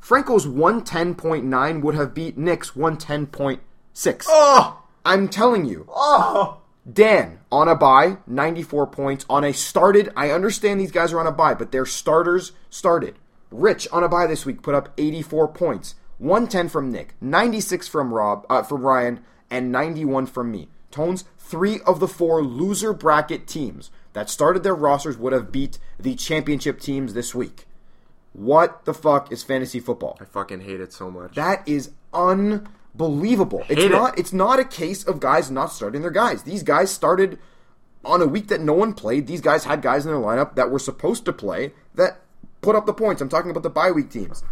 Franco's 110.9 would have beat Nick's 110.6. Oh, I'm telling you. oh. Dan on a bye, 94 points on a started. I understand these guys are on a bye, but their starters started. Rich on a bye this week put up 84 points, 110 from Nick, 96 from Rob, uh, from Ryan, and 91 from me. Tones, three of the four loser bracket teams that started their rosters would have beat the championship teams this week. What the fuck is fantasy football? I fucking hate it so much. That is unbelievable. It's Hate it. not it's not a case of guys not starting their guys. These guys started on a week that no one played. These guys had guys in their lineup that were supposed to play that put up the points. I'm talking about the bye week teams.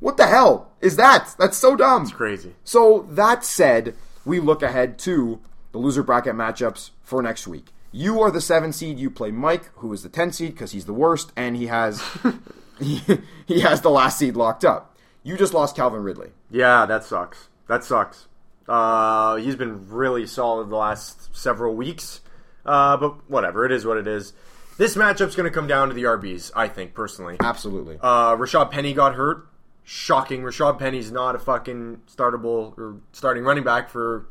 What the hell is that? That's so dumb. It's crazy. So that said, we look ahead to the loser bracket matchups for next week. You are the seven seed. You play Mike, who is the ten seed because he's the worst, and he has he, he has the last seed locked up. You just lost Calvin Ridley. Yeah, that sucks. That sucks. Uh, he's been really solid the last several weeks. Uh, but whatever, it is what it is. This matchup's going to come down to the RBs, I think, personally. Absolutely. Uh, Rashad Penny got hurt. Shocking. Rashad Penny's not a fucking startable or starting running back for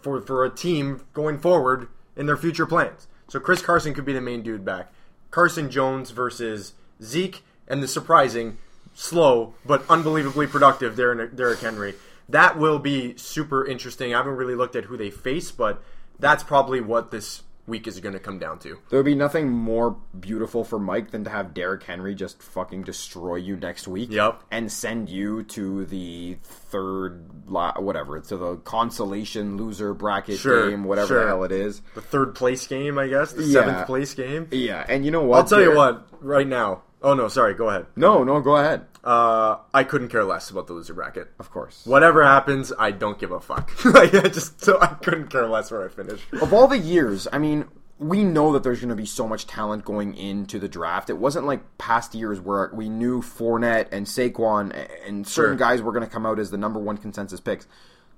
for for a team going forward in their future plans. So Chris Carson could be the main dude back. Carson Jones versus Zeke and the surprising, slow but unbelievably productive Derrick Henry. That will be super interesting. I haven't really looked at who they face, but that's probably what this week is going to come down to. there would be nothing more beautiful for Mike than to have Derrick Henry just fucking destroy you next week. Yep. And send you to the third, la- whatever, to the consolation loser bracket Sure, game, whatever sure. the hell it is. The third place game, I guess. The Yeah. seventh place game. Yeah, and you know what? I'll tell you what, right now. Oh no, sorry, go ahead. No, no, go ahead. Uh, I couldn't care less about the loser bracket. Of course. Whatever happens, I don't give a fuck. like I just so I couldn't care less where I finish. Of all the years, I mean, we know that there's going to be so much talent going into the draft. It wasn't like past years where we knew Fournette and Saquon and certain Sure. guys were going to come out as the number one consensus picks.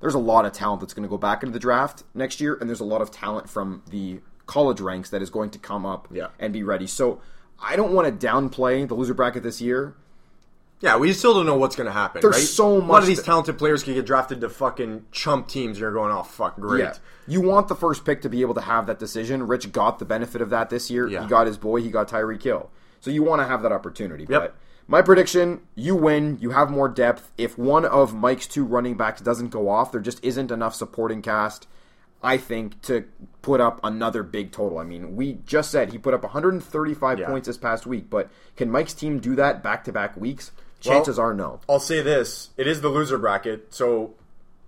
There's a lot of talent that's going to go back into the draft next year, and there's a lot of talent from the college ranks that is going to come up Yeah. and be ready. So I don't want to downplay the loser bracket this year. Yeah, we still don't know what's going to happen. There's right? so A lot of these talented players can get drafted to fucking chump teams. and You're going, oh fuck, great. Yeah. You want the first pick to be able to have that decision. Rich got the benefit of that this year. Yeah. He got his boy, he got Tyreek Hill. So you want to have that opportunity. Yep. But my prediction, you win, you have more depth. If one of Mike's two running backs doesn't go off, there just isn't enough supporting cast, I think, to put up another big total. I mean, we just said he put up 135 Yeah. points this past week, but can Mike's team do that back to back weeks? Well- Chances are no. I'll say this: it is the loser bracket, so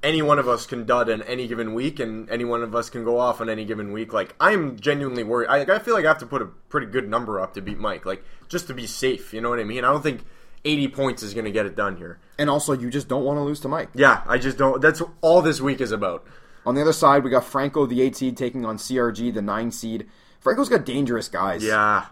any one of us can dud in any given week, and any one of us can go off on any given week. Like I'm genuinely worried. I, I feel like I have to put a pretty good number up to beat Mike, like just to be safe. You know what I mean? I don't think 80 points is going to get it done here. And also, you just don't want to lose to Mike. Yeah, I just don't. That's all this week is about. On the other side, we got Franco, the eight seed, taking on CRG, the nine seed. Franco's got dangerous guys. Yeah.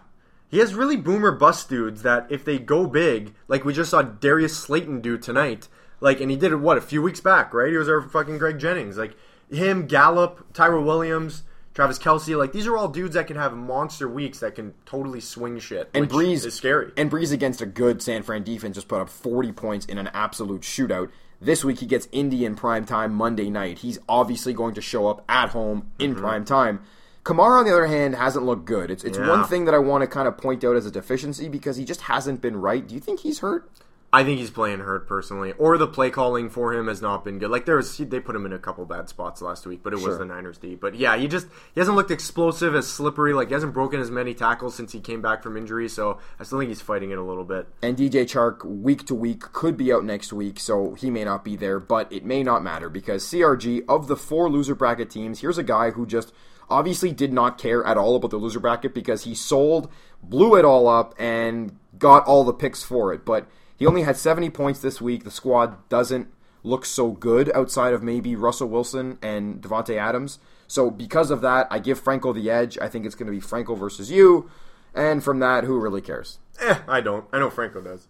He has really boomer bust dudes that if they go big, like we just saw Darius Slayton do tonight, like, and he did it, what, a few weeks back, right? He was our fucking Greg Jennings. Like, him, Gallup, Tyra Williams, Travis Kelce, like, these are all dudes that can have monster weeks that can totally swing shit. And which Brees is scary. And Brees against a good San Fran defense just put up 40 points in an absolute shootout. This week he gets Indy in prime time Monday night. He's obviously going to show up at home in mm-hmm. prime time. Kamara, on the other hand, hasn't looked good. It's it's Yeah. one thing that I want to kind of point out as a deficiency because he just hasn't been right. Do you think he's hurt? I think he's playing hurt personally, or the play calling for him has not been good. Like there was, they put him in a couple bad spots last week, but it Sure. was the Niners D. But yeah, he just he hasn't looked explosive, as slippery. Like he hasn't broken as many tackles since he came back from injury. So I still think he's fighting it a little bit. And DJ Chark, week to week, could be out next week, so he may not be there, but it may not matter because CRG, of the four loser bracket teams, here's a guy who just obviously did not care at all about the loser bracket because he sold, blew it all up, and got all the picks for it. But he only had 70 points this week. The squad doesn't look so good outside of maybe Russell Wilson and Davante Adams. So because of that, I give Franco the edge. I think it's going to be Franco versus you. And from that, who really cares? Eh, I don't. I know Franco does.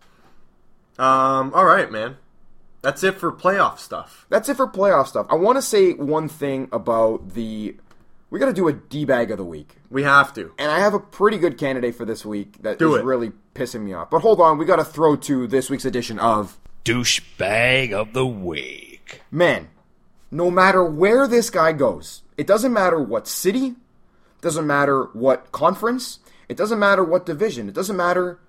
Um. All right, man. That's it for playoff stuff. That's it for playoff stuff. I want to say one thing about the. We got to do a D bag of the week, We have to. and I have a pretty good candidate for this week that is Do it. really pissing me off. But hold on, we got to throw to this week's edition of Douchebag of the week. man. No matter where this guy goes, it doesn't matter what city, doesn't matter what conference, it doesn't matter what division, it doesn't matter.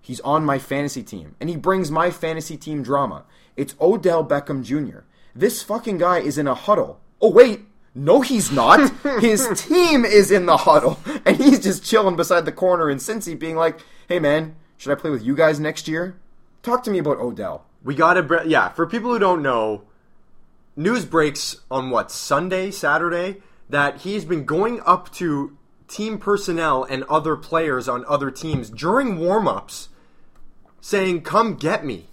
He's on my fantasy team, and he brings my fantasy team drama. It's Odell Beckham Jr. This fucking guy is in a huddle. Oh, wait. No, he's not. His team is in the huddle, and he's just chilling beside the corner in Cincy, being like, hey, man, should I play with you guys next year? Talk to me about Odell. We got to. Bre- yeah. For people who don't know, news breaks on what Sunday, Saturday that he's been going up to team personnel and other players on other teams during warm-ups saying come get me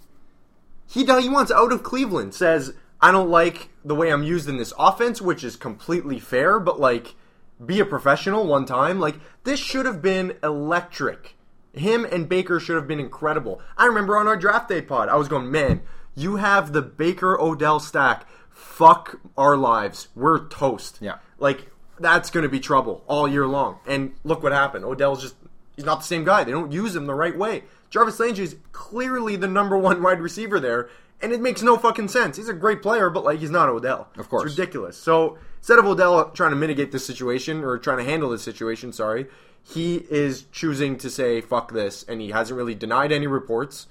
he he wants out of cleveland says i don't like the way i'm used in this offense which is completely fair but like be a professional one time like this should have been electric him and baker should have been incredible i remember on our draft day pod i was going man you have the baker odell stack fuck our lives we're toast Yeah. like that's going to be trouble all year long. And look what happened. Odell's just he's not the same guy. They don't use him the right way. Jarvis Landry is clearly the number one wide receiver there, and it makes no fucking sense. He's a great player, but like he's not Odell. Of course. it's ridiculous. So instead of Odell trying to mitigate this situation or trying to handle this situation, sorry, he is choosing to say fuck this, and he hasn't really denied any reports.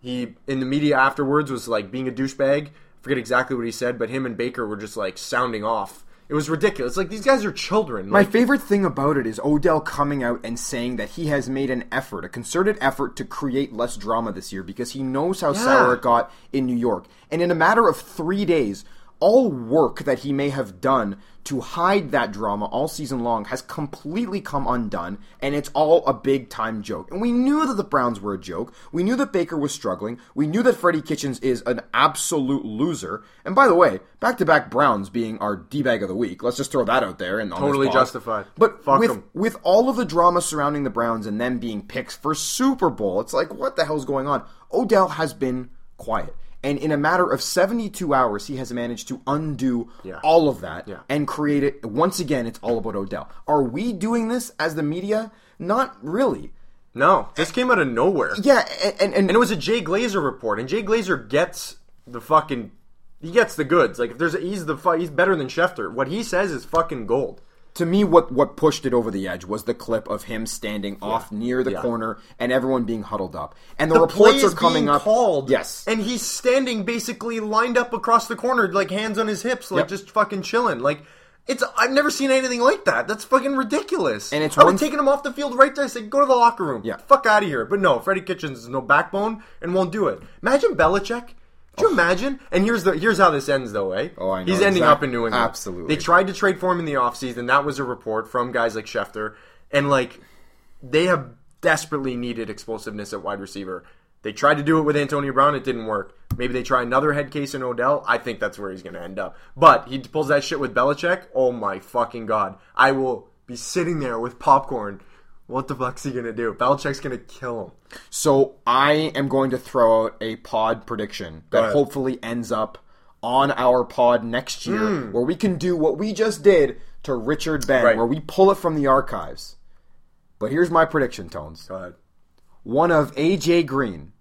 He in the media afterwards was like being a douchebag. I forget exactly what he said, but him and Baker were just like sounding off. It was ridiculous. Like these guys are children. My Like, favorite thing about it is Odell coming out and saying that he has made an effort, a concerted effort to create less drama this year because he knows how sour it got in New York. And in a matter of three days, all work that he may have done to hide that drama all season long has completely come undone, and it's all a big time joke. And we knew that the Browns were a joke. We knew that Baker was struggling. We knew that Freddie Kitchens is an absolute loser. And by the way, back to back Browns being our D bag of the week. Let's just throw that out there and Totally justified. But Fuck with 'em. with all of the drama surrounding the Browns and them being picks for Super Bowl, it's like what the hell's going on? Odell has been quiet. And in a matter of 72 hours, he has managed to undo Yeah. all of that Yeah. and create it. Once again, it's all about Odell. Are we doing this as the media? Not really. No, this came out of nowhere. Yeah, and, and, And it was a Jay Glazer report, and Jay Glazer gets the fucking he gets the goods. Like if there's a, he's the he's better than Schefter. What he says is fucking gold. To me, what what pushed it over the edge was the clip of him standing off near the Yeah. corner and everyone being huddled up. And the, The reports are coming up. called. Yes, and he's standing basically lined up across the corner, like hands on his hips, like Yep. just fucking chilling. Like it's I've never seen anything like that. That's fucking ridiculous. And it's I would taking him off the field right there. I say go to the locker room. Yeah. fuck out of here. But no, Freddie Kitchens is no backbone and won't do it. Imagine Belichick. Could you imagine? And here's the here's how this ends though, eh? Oh, I know He's ending up in New England. absolutely. They tried to trade for him in the offseason. That was a report from guys like Schefter. And like they have desperately needed explosiveness at wide receiver. They tried to do it with Antonio Brown, it didn't work. Maybe they try another head case in Odell. I think that's where he's going to end up. But he pulls that shit with Belichick. Oh my fucking god! I will be sitting there with popcorn. What the fuck's he going to do? Belichick's going to kill him. So I am going to throw out a pod prediction that hopefully ends up on our pod next year, hmm. where we can do what we just did to Richard Ben. Right. where we pull it from the archives. But here's my prediction, Tones. Go ahead. One of AJ Green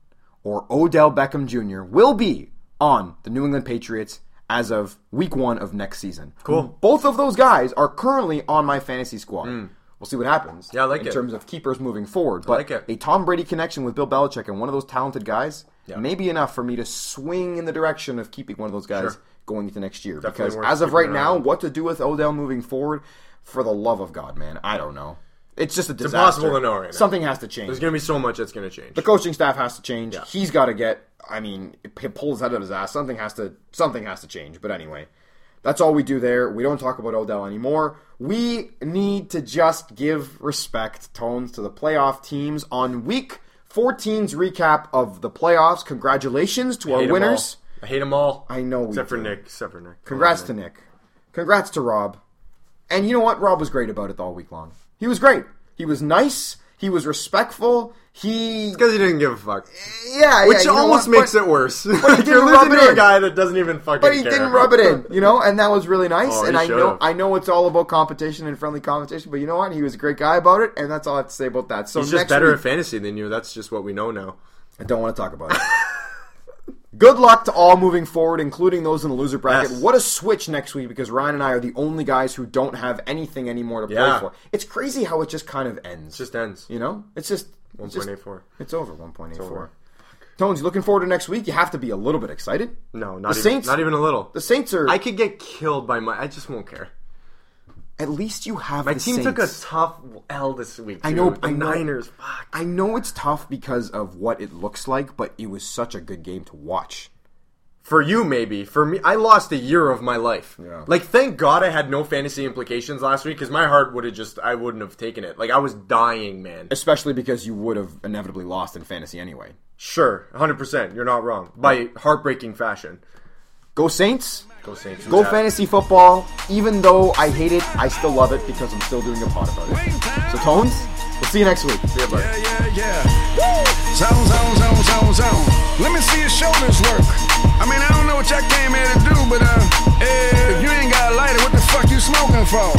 or Odell Beckham Jr. will be on the New England Patriots as of week one of next season. Cool. Both of those guys are currently on my fantasy squad. Hmm. We'll see what happens. Yeah, I like in it. terms of keepers moving forward. But like a Tom Brady connection with Bill Belichick and one of those talented guys may be enough for me to swing in the direction of keeping one of those guys Sure. going into next year. Definitely because as of right now, on. what to do with Odell moving forward, for the love of God, man, I don't know. It's just a disaster. impossible to know right now. Something has to change. There's going to be so much that's going to change. The coaching staff has to change. He's got to get. I mean, he pulls out of his ass. Something has to. Something has to change. But anyway, that's all we do there. We don't talk about Odell anymore. We need to just give respect, tones to the playoff teams on week 14's recap of the playoffs. Congratulations to I our winners. I hate them all. I know we Except for do. Nick. Except for Nick. Congrats to Nick. Congrats to Rob. And you know what? Rob was great about it all week long. He was great. He was nice. He was respectful. He Because he didn't give a fuck. yeah, Which yeah, almost makes But- it worse. he You're didn't losing rub it to a guy that doesn't even fucking But he care. didn't rub it in, you know, and that was really nice. Oh, and I know, should've. I know it's all about competition and friendly competition. But you know what? He was a great guy about it, and that's all I have to say about that. So He's next just better week, at fantasy than you. That's just what we know now. I don't want to talk about it. Good luck to all moving forward, including those in the loser bracket. Yes. What a switch next week because Ryan and I are the only guys who don't have anything anymore to play for. It's crazy how it just kind of ends. It just ends. you know, it's just 1.84. It's over. One point eight four. over. Tones, you looking forward to next week? You have to be a little bit excited. No, not The even. Saints- Not even a little. The Saints are. I could get killed by my. I just won't care. At least you have My the team took a tough L this week. I know. The I know. Niners. Fuck. I know it's tough because of what it looks like, but it was such a good game to watch. For you, maybe. For me, I lost a year of my life. Yeah. Like, thank God I had no fantasy implications last week because my heart would have just. I wouldn't have taken it. Like, I was dying, man. Especially because you would have inevitably lost in fantasy anyway. Sure, 100%. You're not wrong. By heartbreaking fashion. Go Saints! Go Saints. Go fantasy football. Even though I hate it, I still love it because I'm still doing a pod about it. So Tones, we'll see you next week. See buddy. Yeah, yeah, yeah. Zone, zone, zone, zone, zone. Let me see your shoulders work. I mean, I don't know what y'all came here to do, but uh, if you ain't got a lighter, what the fuck you smoking for?